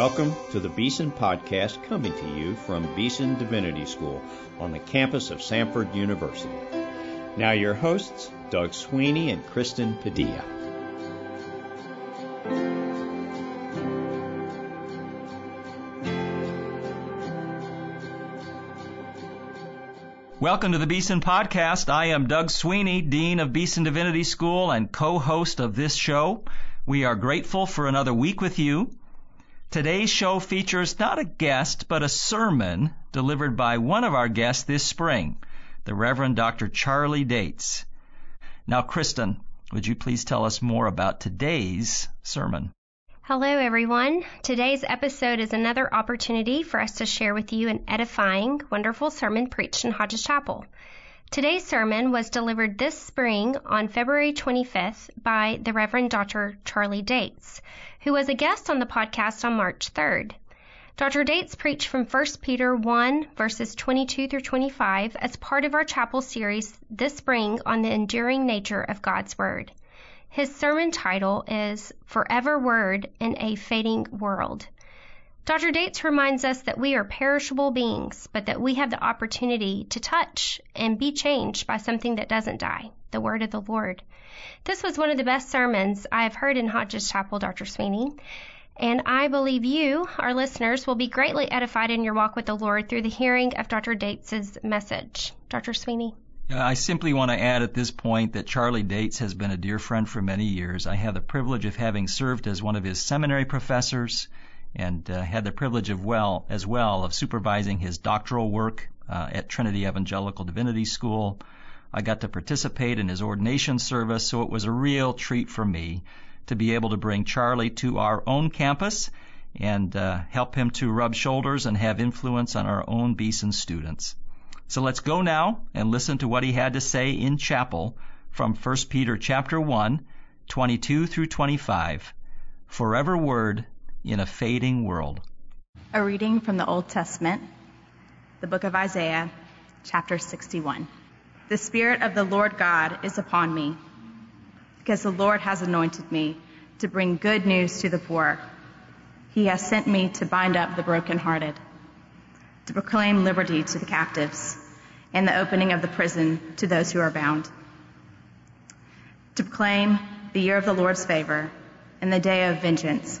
Welcome to the Beeson Podcast coming to you from Beeson Divinity School on the campus of Samford University. Now, your hosts, Doug Sweeney and Kristen Padilla. Welcome to the Beeson Podcast. I am Doug Sweeney, Dean of Beeson Divinity School and co-host of this show. We are grateful for another week with you. Today's show features not a guest, but a sermon delivered by one of our guests this spring, the Reverend Dr. Charlie Dates. Now, Kristen, would you please tell us more about today's sermon? Hello, everyone. Today's episode is another opportunity for us to share with you an edifying, wonderful sermon preached in Hodges Chapel. Today's sermon was delivered this spring on February 25th by the Reverend Dr. Charlie Dates, who was a guest on the podcast on March 3rd. Dr. Dates preached from 1 Peter 1 verses 22 through 25 as part of our chapel series this spring on the enduring nature of God's Word. His sermon title is Forever Word in a Fading World. Dr. Dates reminds us that we are perishable beings, but that we have the opportunity to touch and be changed by something that doesn't die, the Word of the Lord. This was one of the best sermons I have heard in Hodges Chapel, Dr. Sweeney, and I believe you, our listeners, will be greatly edified in your walk with the Lord through the hearing of Dr. Dates' message. Dr. Sweeney. I simply want to add at this point that Charlie Dates has been a dear friend for many years. I have the privilege of having served as one of his seminary professors and uh, had the privilege of well as well of supervising his doctoral work uh, at Trinity Evangelical Divinity School. I got to participate in his ordination service, so it was a real treat for me to be able to bring Charlie to our own campus and uh, help him to rub shoulders and have influence on our own Beeson students. So let's go now and listen to what he had to say in chapel from 1 Peter chapter 1, 22 through 25. Forever word in a fading world. A reading from the Old Testament, the book of Isaiah, chapter 61. The Spirit of the Lord God is upon me, because the Lord has anointed me to bring good news to the poor. He has sent me to bind up the brokenhearted to proclaim liberty to the captives and the opening of the prison to those who are bound, to proclaim the year of the Lord's favor and the day of vengeance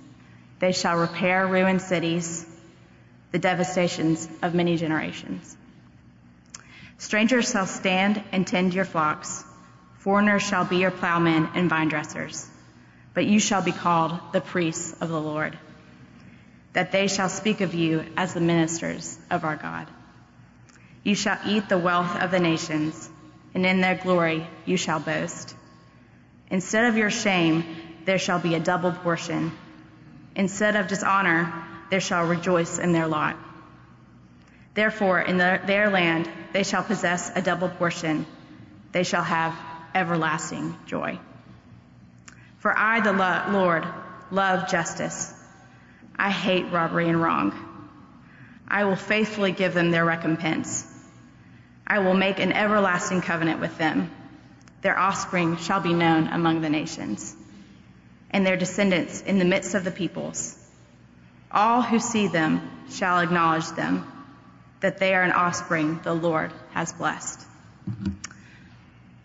They shall repair ruined cities, the devastations of many generations. Strangers shall stand and tend your flocks. Foreigners shall be your plowmen and vine dressers. But you shall be called the priests of the Lord, that they shall speak of you as the ministers of our God. You shall eat the wealth of the nations, and in their glory you shall boast. Instead of your shame, there shall be a double portion. Instead of dishonor, they shall rejoice in their lot. Therefore, in their, land, they shall possess a double portion. They shall have everlasting joy. For I, the Lord, love justice. I hate robbery and wrong. I will faithfully give them their recompense. I will make an everlasting covenant with them. Their offspring shall be known among the nations, and their descendants in the midst of the peoples. All who see them shall acknowledge them, that they are an offspring the Lord has blessed.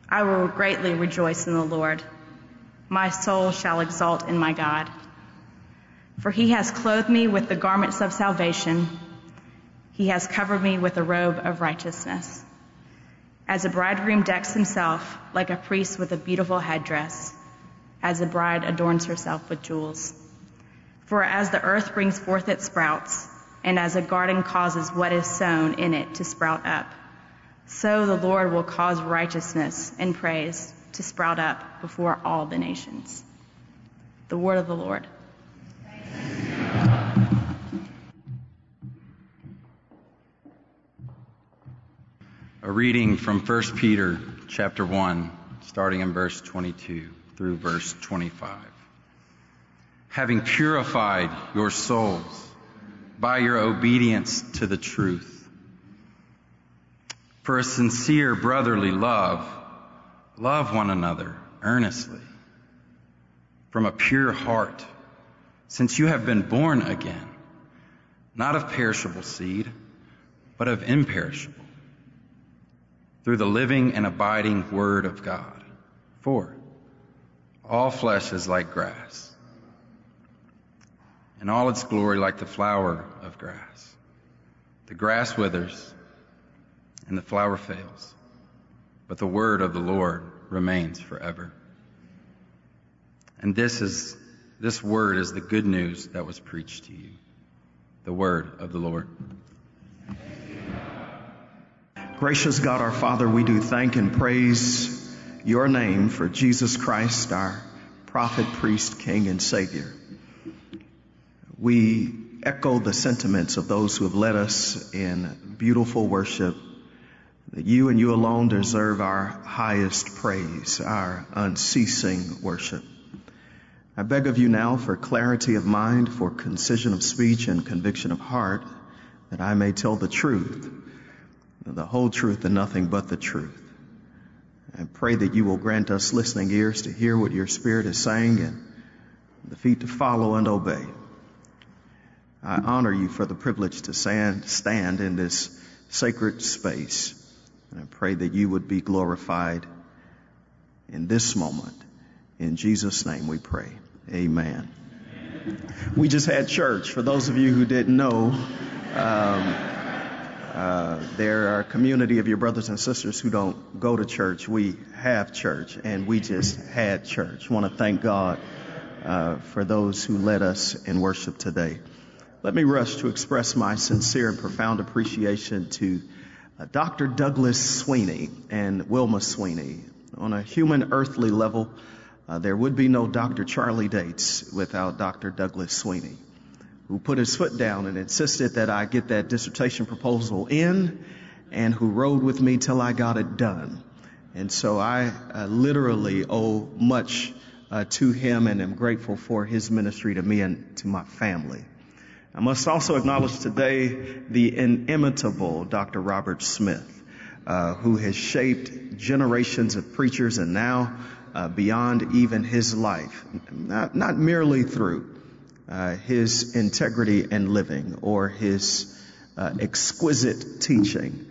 I will greatly rejoice in the Lord. My soul shall exult in my God. For he has clothed me with the garments of salvation. He has covered me with a robe of righteousness as a bridegroom decks himself like a priest with a beautiful headdress, as the bride adorns herself with jewels. For as the earth brings forth its sprouts, and as a garden causes what is sown in it to sprout up, so the Lord will cause righteousness and praise to sprout up before all the nations. The word of the Lord. A reading from 1 Peter chapter 1, starting in verse 22 through verse 25. Having purified your souls by your obedience to the truth. For a sincere brotherly love, love one another earnestly from a pure heart, since you have been born again, not of perishable seed, but of imperishable through the living and abiding Word of God. For all flesh is like grass, and all its glory like the flower of grass. The grass withers, and the flower fails, but the word of the Lord remains forever. And this is this word is the good news that was preached to you. The word of the Lord. Gracious God our Father, we do thank and praise your name for Jesus Christ, our prophet, priest, king, and savior. We echo the sentiments of those who have led us in beautiful worship that you and you alone deserve our highest praise, our unceasing worship. I beg of you now for clarity of mind, for concision of speech and conviction of heart, that I may tell the truth the whole truth and nothing but the truth. I pray that you will grant us listening ears to hear what your Spirit is saying and the feet to follow and obey. I honor you for the privilege to stand, in this sacred space. And I pray that you would be glorified in this moment. In Jesus' name we pray. Amen. We just had church. For those of you who didn't know, um, uh, there are a community of your brothers and sisters who don't go to church. We have church, and we just had church. Want to thank God uh, for those who led us in worship today. Let me rush to express my sincere and profound appreciation to uh, Dr. Douglas Sweeney and Wilma Sweeney. On a human earthly level, uh, there would be no Dr. Charlie Dates without Dr. Douglas Sweeney who put his foot down and insisted that I get that dissertation proposal in and who rode with me till I got it done. And so I uh, literally owe much uh, to him and am grateful for his ministry to me and to my family. I must also acknowledge today the inimitable Dr. Robert Smith, uh, who has shaped generations of preachers and now uh, beyond even his life, not, not merely through uh, his integrity and living or his uh, exquisite teaching,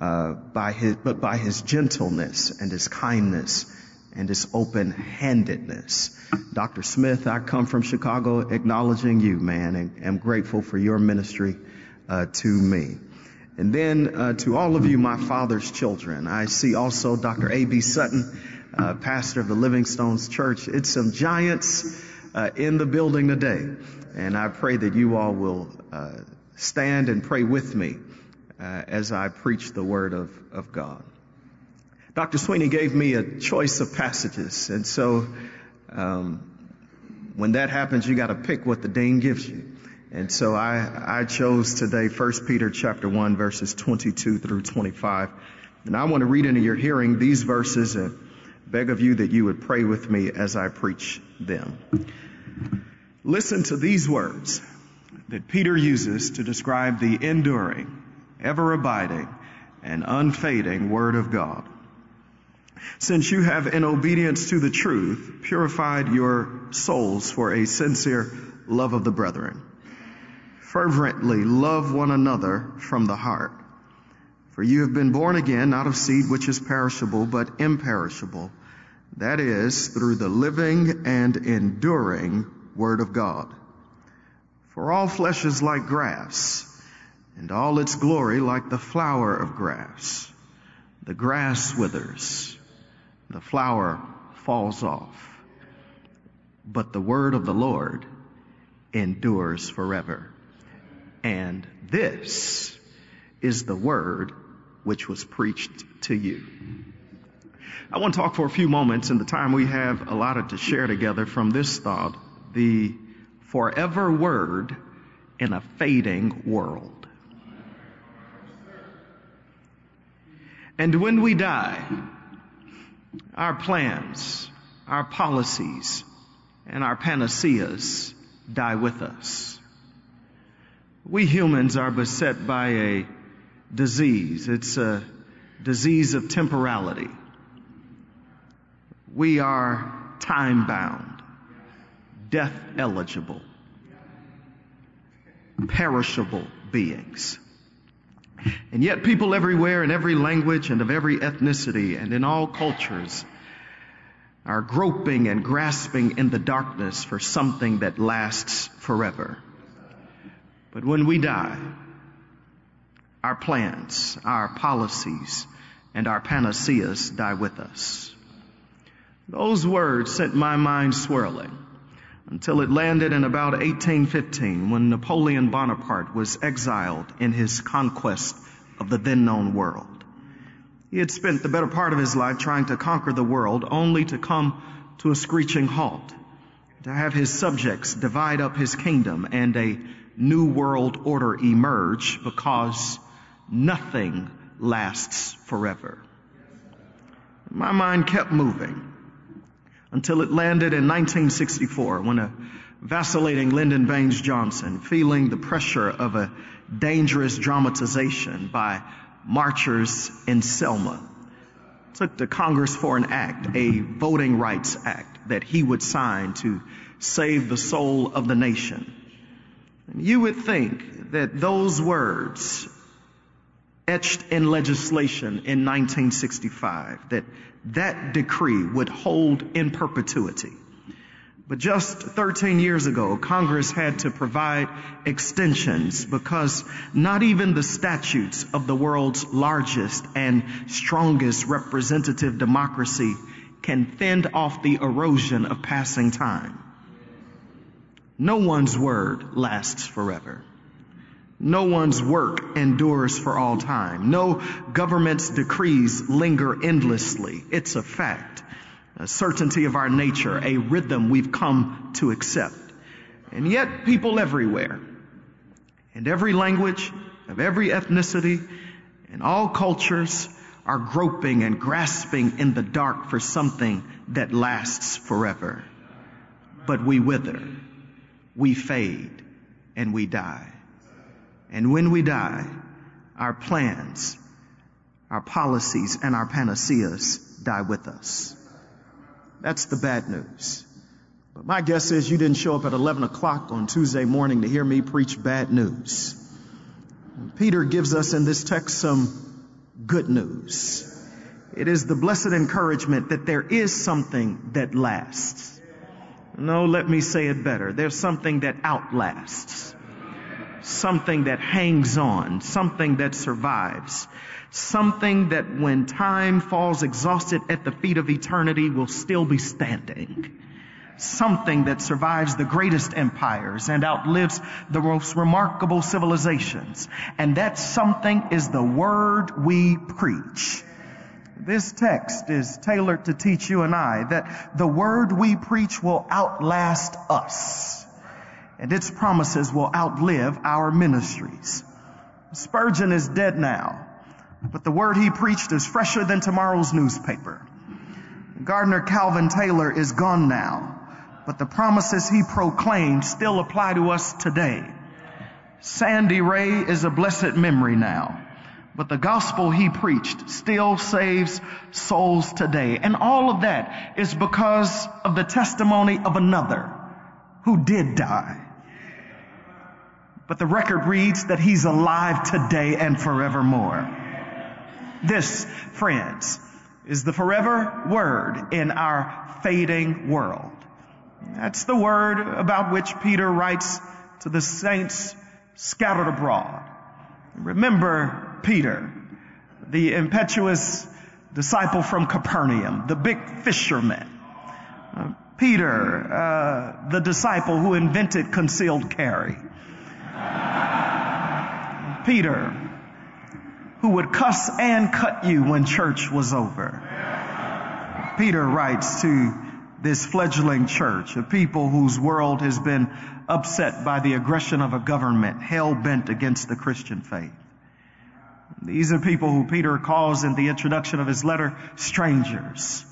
uh, by his, but by his gentleness and his kindness and his open handedness. Dr. Smith, I come from Chicago acknowledging you, man, and am grateful for your ministry uh, to me. And then uh, to all of you, my father's children, I see also Dr. A.B. Sutton, uh, pastor of the Livingstones Church. It's some giants uh, in the building today. And I pray that you all will uh, stand and pray with me uh, as I preach the word of, of God. Dr. Sweeney gave me a choice of passages. And so um, when that happens, you got to pick what the dean gives you. And so I, I chose today 1 Peter chapter 1 verses 22 through 25. And I want to read into your hearing these verses and beg of you that you would pray with me as I preach them. Listen to these words that Peter uses to describe the enduring, ever abiding, and unfading Word of God. Since you have, in obedience to the truth, purified your souls for a sincere love of the brethren, fervently love one another from the heart. For you have been born again, not of seed which is perishable, but imperishable that is, through the living and enduring Word of God. For all flesh is like grass, and all its glory like the flower of grass. The grass withers, the flower falls off, but the word of the Lord endures forever. And this is the word which was preached to you. I want to talk for a few moments in the time we have allotted to share together from this thought, the forever word in a fading world. And when we die, our plans, our policies, and our panaceas die with us. We humans are beset by a disease. It's a disease of temporality. We are time bound, death eligible, perishable beings. And yet people everywhere in every language and of every ethnicity and in all cultures are groping and grasping in the darkness for something that lasts forever. But when we die, our plans, our policies, and our panaceas die with us. Those words sent my mind swirling until it landed in about 1815 when Napoleon Bonaparte was exiled in his conquest of the then known world. He had spent the better part of his life trying to conquer the world only to come to a screeching halt, to have his subjects divide up his kingdom and a new world order emerge because nothing lasts forever. My mind kept moving until it landed in 1964 when a vacillating Lyndon Baines Johnson, feeling the pressure of a dangerous dramatization by marchers in Selma, took to Congress for an act, a voting rights act that he would sign to save the soul of the nation. And you would think that those words etched in legislation in 1965, that that decree would hold in perpetuity. But just 13 years ago, Congress had to provide extensions because not even the statutes of the world's largest and strongest representative democracy can fend off the erosion of passing time. No one's word lasts forever. No one's work endures for all time. No government's decrees linger endlessly. It's a fact, a certainty of our nature, a rhythm we've come to accept. And yet people everywhere, in every language, of every ethnicity, in all cultures, are groping and grasping in the dark for something that lasts forever. But we wither, we fade, and we die. And when we die, our plans, our policies, and our panaceas die with us. That's the bad news. But my guess is you didn't show up at 11 o'clock on Tuesday morning to hear me preach bad news. Peter gives us in this text some good news. It is the blessed encouragement that there is something that lasts. No, let me say it better. There's something that outlasts something that hangs on, something that survives, something that when time falls exhausted at the feet of eternity will still be standing. Something that survives the greatest empires and outlives the most remarkable civilizations. And that something is the word we preach. This text is tailored to teach you and I that the word we preach will outlast us and its promises will outlive our ministries. Spurgeon is dead now, but the word he preached is fresher than tomorrow's newspaper. Gardner Calvin Taylor is gone now, but the promises he proclaimed still apply to us today. Sandy Ray is a blessed memory now, but the gospel he preached still saves souls today. And all of that is because of the testimony of another who did die but the record reads that he's alive today and forevermore. This, friends, is the forever word in our fading world. That's the word about which Peter writes to the saints scattered abroad. Remember Peter, the impetuous disciple from Capernaum, the big fisherman. Uh, Peter, uh, the disciple who invented concealed carry. Peter, who would cuss and cut you when church was over. Peter writes to this fledgling church, a people whose world has been upset by the aggression of a government hell bent against the Christian faith. These are people who Peter calls in the introduction of his letter strangers,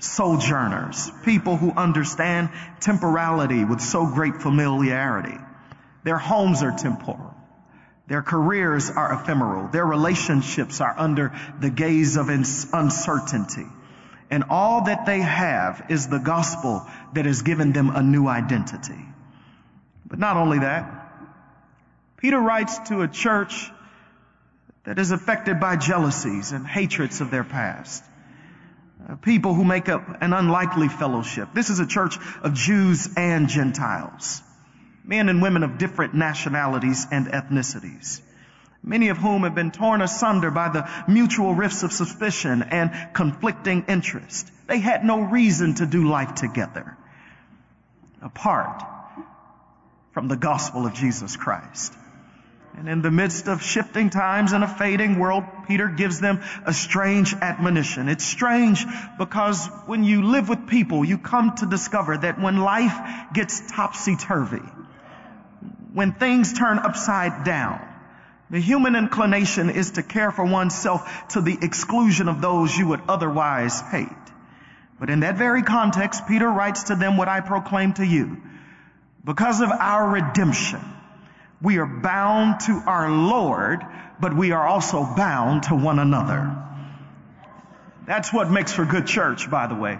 sojourners, people who understand temporality with so great familiarity. Their homes are temporal. Their careers are ephemeral. Their relationships are under the gaze of uncertainty. And all that they have is the gospel that has given them a new identity. But not only that, Peter writes to a church that is affected by jealousies and hatreds of their past. Uh, people who make up an unlikely fellowship. This is a church of Jews and Gentiles. Men and women of different nationalities and ethnicities. Many of whom have been torn asunder by the mutual rifts of suspicion and conflicting interest. They had no reason to do life together apart from the gospel of Jesus Christ. And in the midst of shifting times and a fading world, Peter gives them a strange admonition. It's strange because when you live with people, you come to discover that when life gets topsy-turvy, when things turn upside down, the human inclination is to care for oneself to the exclusion of those you would otherwise hate. But in that very context, Peter writes to them what I proclaim to you. Because of our redemption, we are bound to our Lord, but we are also bound to one another. That's what makes for good church, by the way.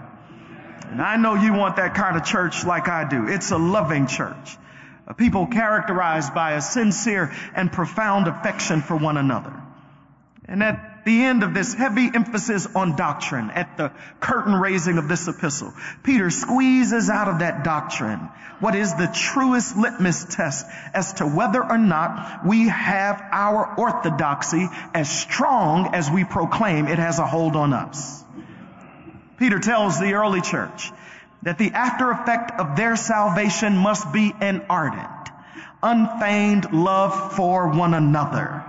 And I know you want that kind of church like I do. It's a loving church. A people characterized by a sincere and profound affection for one another. And at the end of this heavy emphasis on doctrine, at the curtain raising of this epistle, Peter squeezes out of that doctrine what is the truest litmus test as to whether or not we have our orthodoxy as strong as we proclaim it has a hold on us. Peter tells the early church that the after effect of their salvation must be an ardent, unfeigned love for one another.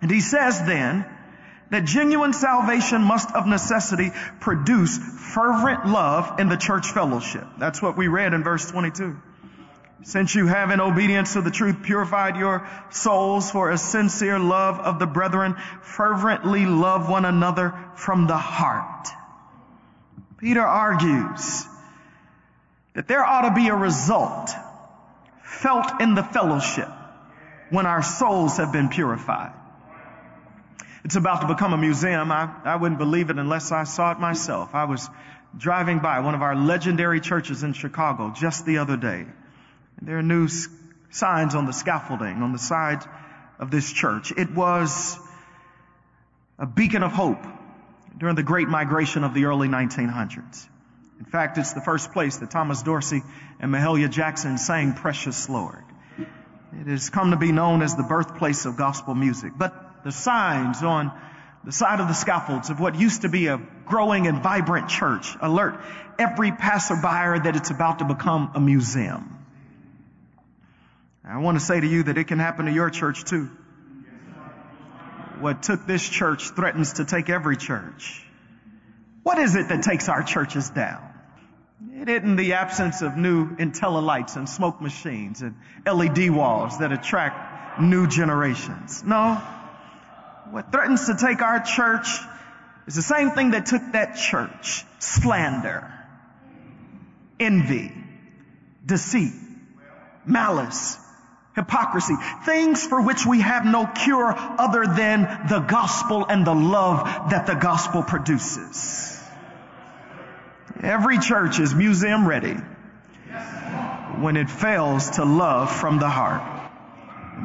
And he says then, that genuine salvation must of necessity produce fervent love in the church fellowship. That's what we read in verse 22. Since you have in obedience to the truth purified your souls for a sincere love of the brethren, fervently love one another from the heart. Peter argues that there ought to be a result felt in the fellowship when our souls have been purified. It's about to become a museum. I, I wouldn't believe it unless I saw it myself. I was driving by one of our legendary churches in Chicago just the other day. There are new signs on the scaffolding on the side of this church. It was a beacon of hope during the great migration of the early 1900s. In fact, it's the first place that Thomas Dorsey and Mahalia Jackson sang Precious Lord. It has come to be known as the birthplace of gospel music. But the signs on the side of the scaffolds of what used to be a growing and vibrant church alert every passerby that it's about to become a museum. I want to say to you that it can happen to your church too. What took this church threatens to take every church. What is it that takes our churches down? It isn't the absence of new IntelliLights and smoke machines and LED walls that attract new generations. No, what threatens to take our church is the same thing that took that church. Slander, envy, deceit, malice, hypocrisy, things for which we have no cure other than the gospel and the love that the gospel produces. Every church is museum ready when it fails to love from the heart.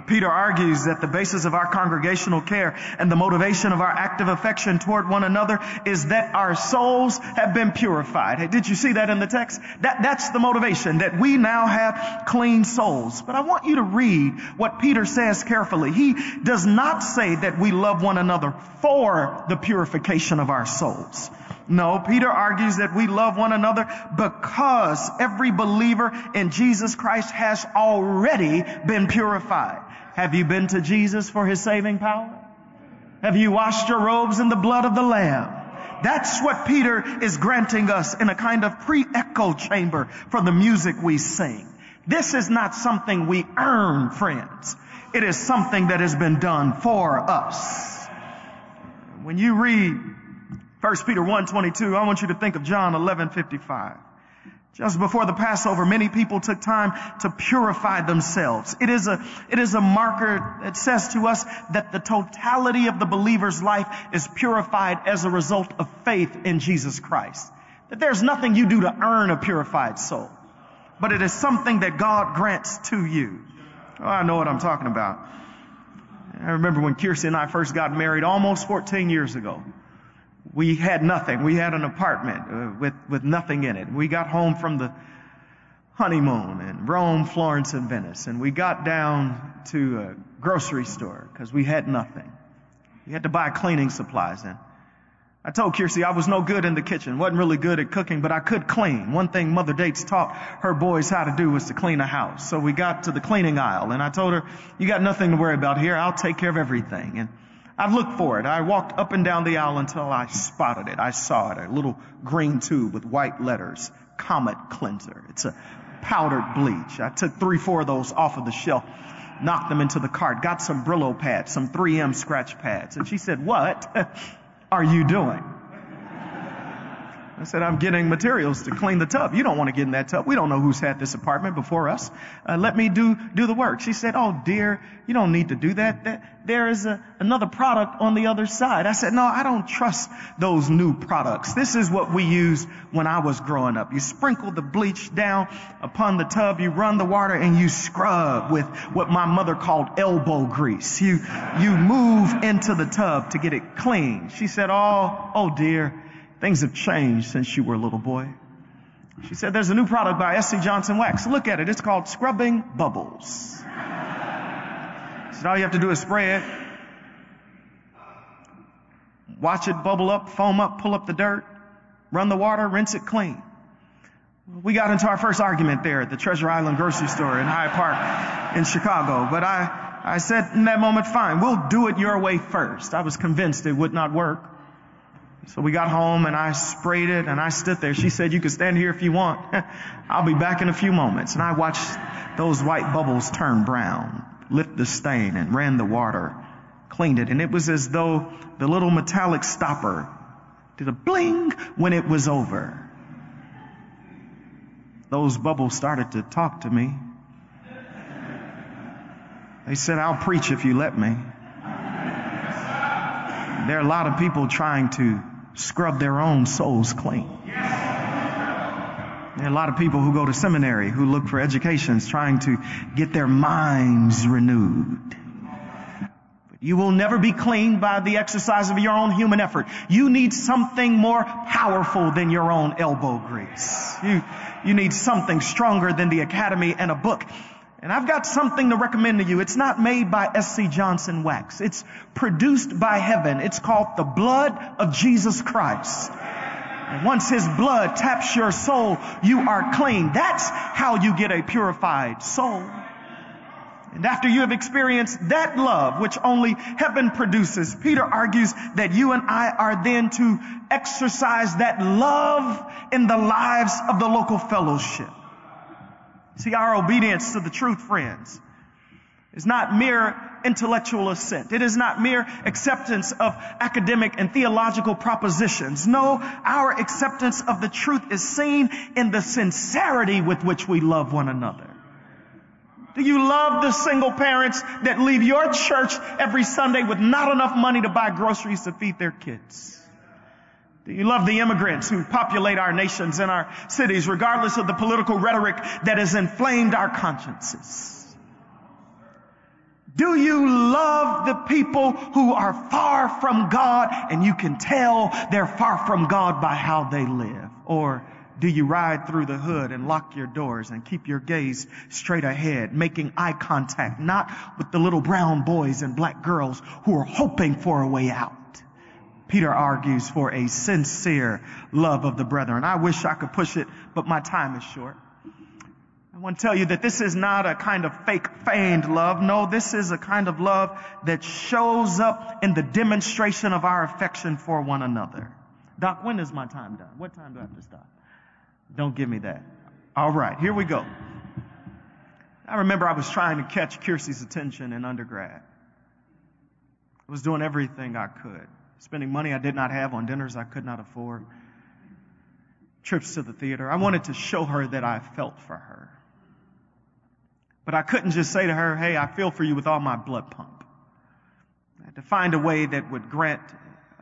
Peter argues that the basis of our congregational care and the motivation of our active affection toward one another is that our souls have been purified. Hey, did you see that in the text? That, that's the motivation, that we now have clean souls. But I want you to read what Peter says carefully. He does not say that we love one another for the purification of our souls. No, Peter argues that we love one another because every believer in Jesus Christ has already been purified. Have you been to Jesus for his saving power? Have you washed your robes in the blood of the Lamb? That's what Peter is granting us in a kind of pre-echo chamber for the music we sing. This is not something we earn, friends. It is something that has been done for us. When you read 1 Peter 1:22, I want you to think of John 11:55. Just before the Passover, many people took time to purify themselves. It is a, it is a marker that says to us that the totality of the believer's life is purified as a result of faith in Jesus Christ. That there's nothing you do to earn a purified soul, but it is something that God grants to you. Oh, I know what I'm talking about. I remember when Kiersey and I first got married almost 14 years ago we had nothing. We had an apartment uh, with, with nothing in it. We got home from the honeymoon in Rome, Florence, and Venice. And we got down to a grocery store because we had nothing. We had to buy cleaning supplies. And I told Kiersey I was no good in the kitchen. Wasn't really good at cooking, but I could clean. One thing Mother Dates taught her boys how to do was to clean a house. So we got to the cleaning aisle and I told her, you got nothing to worry about here. I'll take care of everything. And I looked for it. I walked up and down the aisle until I spotted it. I saw it, a little green tube with white letters, Comet Cleanser. It's a powdered bleach. I took three, four of those off of the shelf, knocked them into the cart, got some Brillo pads, some 3M scratch pads. And she said, what are you doing? I said, I'm getting materials to clean the tub. You don't want to get in that tub. We don't know who's had this apartment before us. Uh, let me do, do the work. She said, Oh dear, you don't need to do that. There is a, another product on the other side. I said, No, I don't trust those new products. This is what we used when I was growing up. You sprinkle the bleach down upon the tub, you run the water and you scrub with what my mother called elbow grease. You, you move into the tub to get it clean. She said, Oh, oh dear. Things have changed since you were a little boy. She said, there's a new product by SC Johnson Wax. Look at it. It's called Scrubbing Bubbles. She said, all you have to do is spray it. Watch it bubble up, foam up, pull up the dirt, run the water, rinse it clean. We got into our first argument there at the Treasure Island grocery store in Hyde Park in Chicago. But I, I said in that moment, fine, we'll do it your way first. I was convinced it would not work. So we got home and I sprayed it and I stood there. She said, you can stand here if you want. I'll be back in a few moments. And I watched those white bubbles turn brown, lift the stain and ran the water, cleaned it. And it was as though the little metallic stopper did a bling when it was over. Those bubbles started to talk to me. They said, I'll preach if you let me. There are a lot of people trying to scrub their own souls clean. There are a lot of people who go to seminary who look for educations trying to get their minds renewed. But you will never be cleaned by the exercise of your own human effort. You need something more powerful than your own elbow grease. You, you need something stronger than the academy and a book. And I've got something to recommend to you. It's not made by S.C. Johnson Wax. It's produced by heaven. It's called the blood of Jesus Christ. And once his blood taps your soul, you are clean. That's how you get a purified soul. And after you have experienced that love, which only heaven produces, Peter argues that you and I are then to exercise that love in the lives of the local fellowship. See, our obedience to the truth, friends, is not mere intellectual assent. It is not mere acceptance of academic and theological propositions. No, our acceptance of the truth is seen in the sincerity with which we love one another. Do you love the single parents that leave your church every Sunday with not enough money to buy groceries to feed their kids? Do you love the immigrants who populate our nations and our cities, regardless of the political rhetoric that has inflamed our consciences? Do you love the people who are far from God and you can tell they're far from God by how they live? Or do you ride through the hood and lock your doors and keep your gaze straight ahead, making eye contact, not with the little brown boys and black girls who are hoping for a way out? Peter argues for a sincere love of the brethren. I wish I could push it, but my time is short. I want to tell you that this is not a kind of fake feigned love. No, this is a kind of love that shows up in the demonstration of our affection for one another. Doc, when is my time done? What time do I have to stop? Don't give me that. All right, here we go. I remember I was trying to catch Kiersey's attention in undergrad. I was doing everything I could. Spending money I did not have on dinners I could not afford, trips to the theater. I wanted to show her that I felt for her. But I couldn't just say to her, hey, I feel for you with all my blood pump. I had to find a way that would grant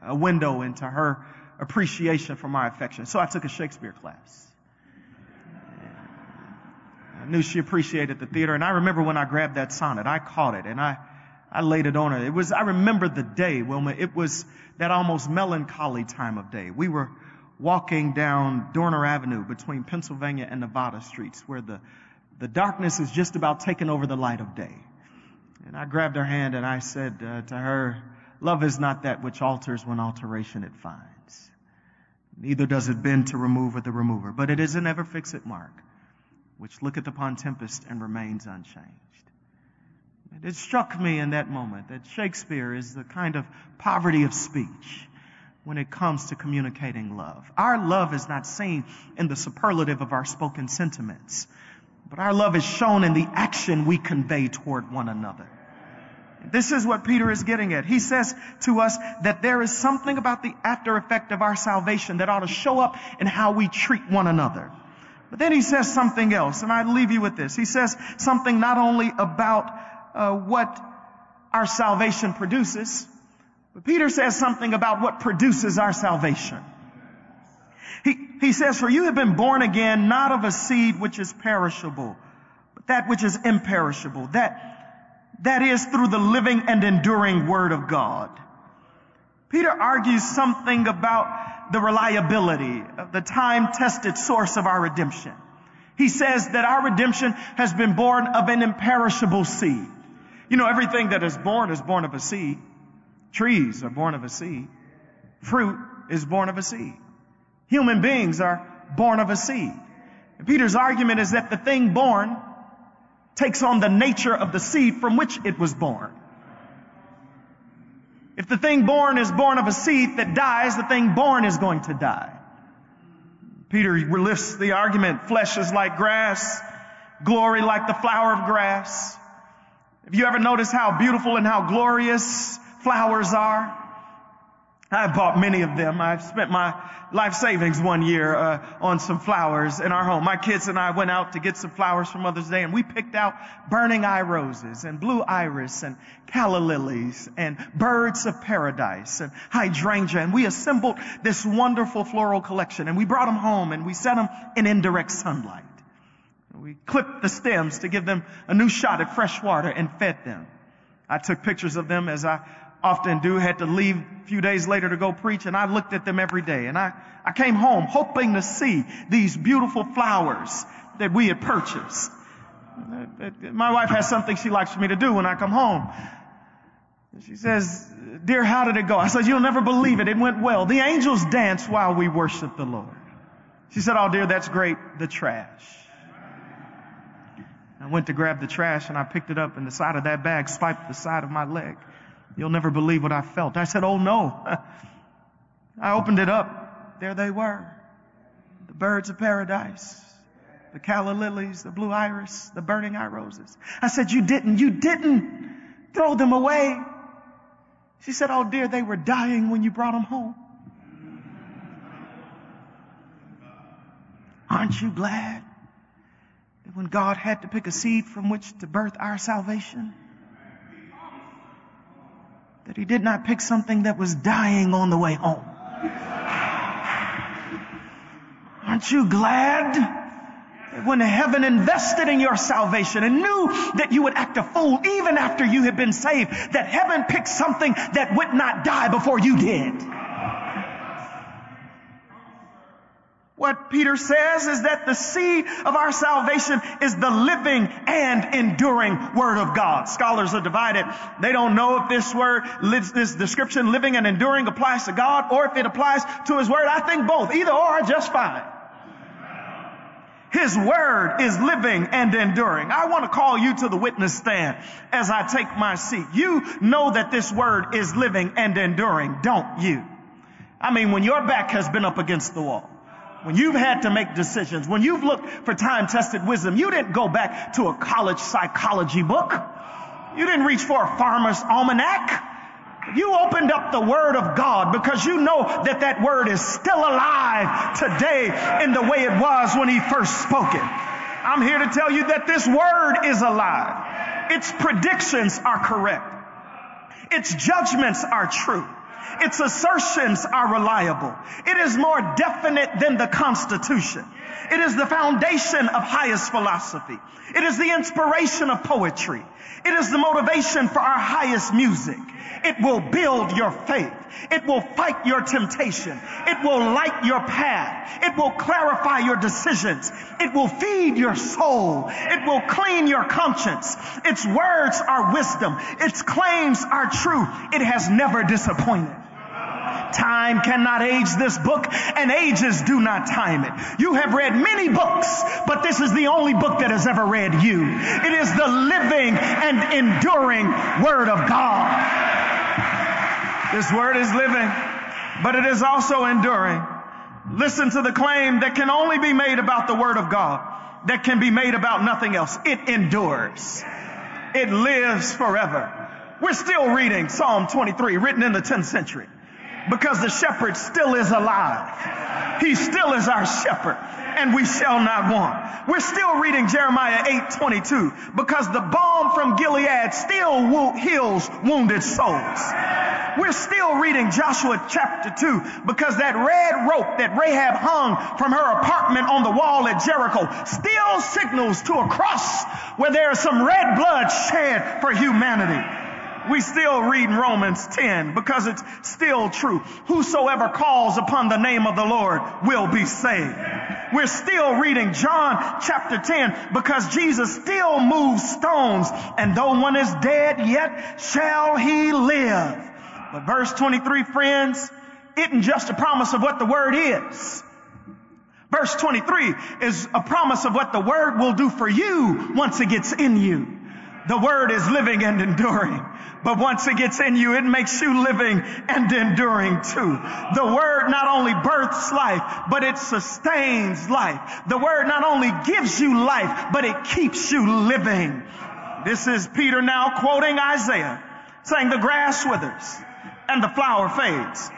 a window into her appreciation for my affection. So I took a Shakespeare class. I knew she appreciated the theater. And I remember when I grabbed that sonnet, I caught it and I, I laid it on her. It was, I remember the day, Wilma. It was that almost melancholy time of day. We were walking down Dorner Avenue between Pennsylvania and Nevada streets where the, the darkness is just about taking over the light of day. And I grabbed her hand and I said uh, to her, love is not that which alters when alteration it finds. Neither does it bend to remove with the remover, but it is an ever fixed mark which looketh upon tempest and remains unchanged. It struck me in that moment that Shakespeare is the kind of poverty of speech when it comes to communicating love. Our love is not seen in the superlative of our spoken sentiments, but our love is shown in the action we convey toward one another. This is what Peter is getting at. He says to us that there is something about the after effect of our salvation that ought to show up in how we treat one another. But then he says something else, and I leave you with this. He says something not only about uh, what our salvation produces, but Peter says something about what produces our salvation. He, he says, for you have been born again, not of a seed which is perishable, but that which is imperishable. That, that is through the living and enduring word of God. Peter argues something about the reliability of the time tested source of our redemption. He says that our redemption has been born of an imperishable seed. You know, everything that is born is born of a seed. Trees are born of a seed. Fruit is born of a seed. Human beings are born of a seed. And Peter's argument is that the thing born takes on the nature of the seed from which it was born. If the thing born is born of a seed that dies, the thing born is going to die. Peter lifts the argument, flesh is like grass, glory like the flower of grass. Have you ever noticed how beautiful and how glorious flowers are? I bought many of them. I've spent my life savings one year uh, on some flowers in our home. My kids and I went out to get some flowers for Mother's Day, and we picked out burning eye roses and blue iris and calla lilies and birds of paradise and hydrangea, and we assembled this wonderful floral collection, and we brought them home and we set them in indirect sunlight. We clipped the stems to give them a new shot at fresh water and fed them. I took pictures of them as I often do, had to leave a few days later to go preach, and I looked at them every day. And I, I came home hoping to see these beautiful flowers that we had purchased. My wife has something she likes for me to do when I come home. She says, Dear, how did it go? I said, You'll never believe it. It went well. The angels danced while we worshiped the Lord. She said, Oh, dear, that's great. The trash. I went to grab the trash and I picked it up and the side of that bag swiped the side of my leg. You'll never believe what I felt. I said, Oh no. I opened it up. There they were. The birds of paradise. The calla lilies, the blue iris, the burning eye roses. I said, you didn't, you didn't throw them away. She said, oh dear, they were dying when you brought them home. Aren't you glad when God had to pick a seed from which to birth our salvation, that he did not pick something that was dying on the way home. Aren't you glad that when heaven invested in your salvation and knew that you would act a fool even after you had been saved, that heaven picked something that would not die before you did? What Peter says is that the seed of our salvation is the living and enduring Word of God. Scholars are divided. They don't know if this word, this description, living and enduring, applies to God or if it applies to His Word. I think both. Either or are just fine. His Word is living and enduring. I want to call you to the witness stand as I take my seat. You know that this Word is living and enduring, don't you? I mean, when your back has been up against the wall when you've had to make decisions, when you've looked for time tested wisdom, you didn't go back to a college psychology book. You didn't reach for a farmer's almanac. You opened up the Word of God because you know that that Word is still alive today in the way it was when He first spoke it. I'm here to tell you that this Word is alive. Its predictions are correct. Its judgments are true. Its assertions are reliable. It is more definite than the Constitution. It is the foundation of highest philosophy. It is the inspiration of poetry. It is the motivation for our highest music. It will build your faith. It will fight your temptation. It will light your path. It will clarify your decisions. It will feed your soul. It will clean your conscience. Its words are wisdom. Its claims are true. It has never disappointed. Time cannot age this book and ages do not time it. You have read many books, but this is the only book that has ever read you. It is the living and enduring Word of God. This word is living, but it is also enduring. Listen to the claim that can only be made about the word of God, that can be made about nothing else. It endures. It lives forever. We're still reading Psalm 23, written in the 10th century, because the shepherd still is alive. He still is our shepherd and we shall not want. We're still reading Jeremiah 8, 22 because the balm from Gilead still wo- heals wounded souls. We're still reading Joshua chapter 2 because that red rope that Rahab hung from her apartment on the wall at Jericho still signals to a cross where there is some red blood shed for humanity we still read Romans 10 because it's still true. Whosoever calls upon the name of the Lord will be saved. We're still reading John chapter 10 because Jesus still moves stones and though one is dead yet shall he live. But verse 23 friends, isn't just a promise of what the word is. Verse 23 is a promise of what the word will do for you once it gets in you. The word is living and enduring. But once it gets in you, it makes you living and enduring too. The word not only births life, but it sustains life. The word not only gives you life, but it keeps you living. This is Peter now quoting Isaiah, saying the grass withers and the flower fades,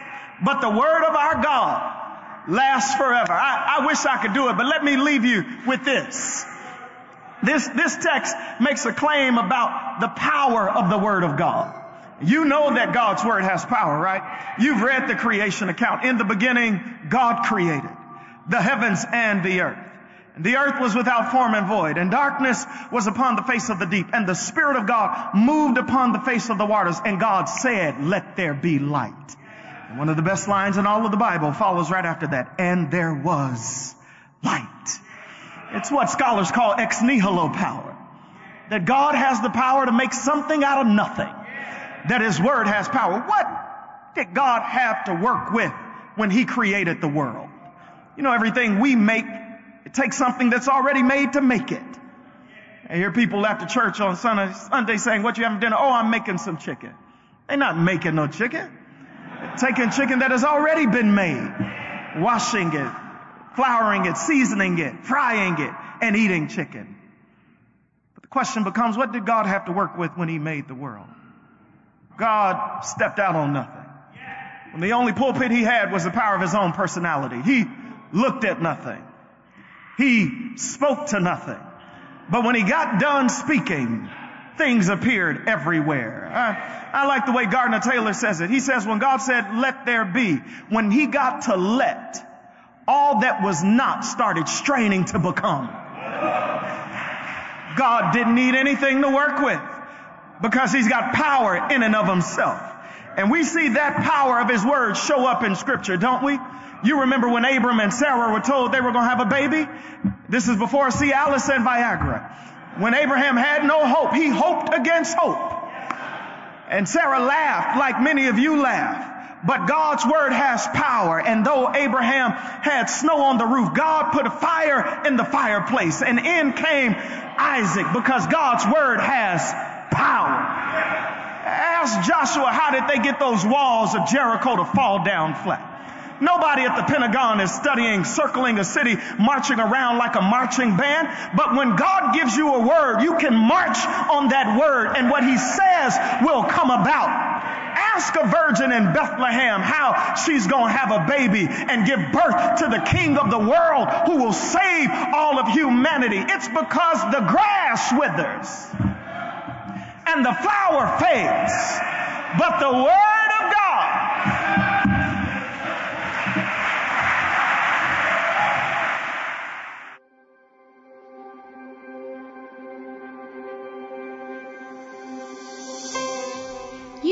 but the word of our God lasts forever. I, I wish I could do it, but let me leave you with this. This, this text makes a claim about the power of the Word of God. You know that God's Word has power, right? You've read the creation account. In the beginning, God created the heavens and the earth. The earth was without form and void, and darkness was upon the face of the deep, and the Spirit of God moved upon the face of the waters, and God said, let there be light. And one of the best lines in all of the Bible follows right after that, and there was light. It's what scholars call ex nihilo power. That God has the power to make something out of nothing. That His Word has power. What did God have to work with when He created the world? You know, everything we make, it takes something that's already made to make it. I hear people after church on Sunday, Sunday saying, what you having dinner? Oh, I'm making some chicken. They're not making no chicken. They're taking chicken that has already been made, washing it, flouring it, seasoning it, frying it, and eating chicken. But the question becomes, what did God have to work with when he made the world? God stepped out on nothing. When the only pulpit he had was the power of his own personality. He looked at nothing. He spoke to nothing. But when he got done speaking, things appeared everywhere. I, I like the way Gardner Taylor says it. He says when God said, let there be, when he got to let, all that was not started straining to become. God didn't need anything to work with because he's got power in and of himself. And we see that power of his word show up in scripture, don't we? You remember when Abram and Sarah were told they were going to have a baby? This is before Cialis and Viagra. When Abraham had no hope, he hoped against hope. And Sarah laughed like many of you laugh. But God's word has power. And though Abraham had snow on the roof, God put a fire in the fireplace and in came Isaac because God's word has power. Ask Joshua, how did they get those walls of Jericho to fall down flat? Nobody at the Pentagon is studying, circling a city, marching around like a marching band. But when God gives you a word, you can march on that word and what he says will come about Ask a virgin in Bethlehem how she's going to have a baby and give birth to the King of the world who will save all of humanity. It's because the grass withers and the flower fades, but the Word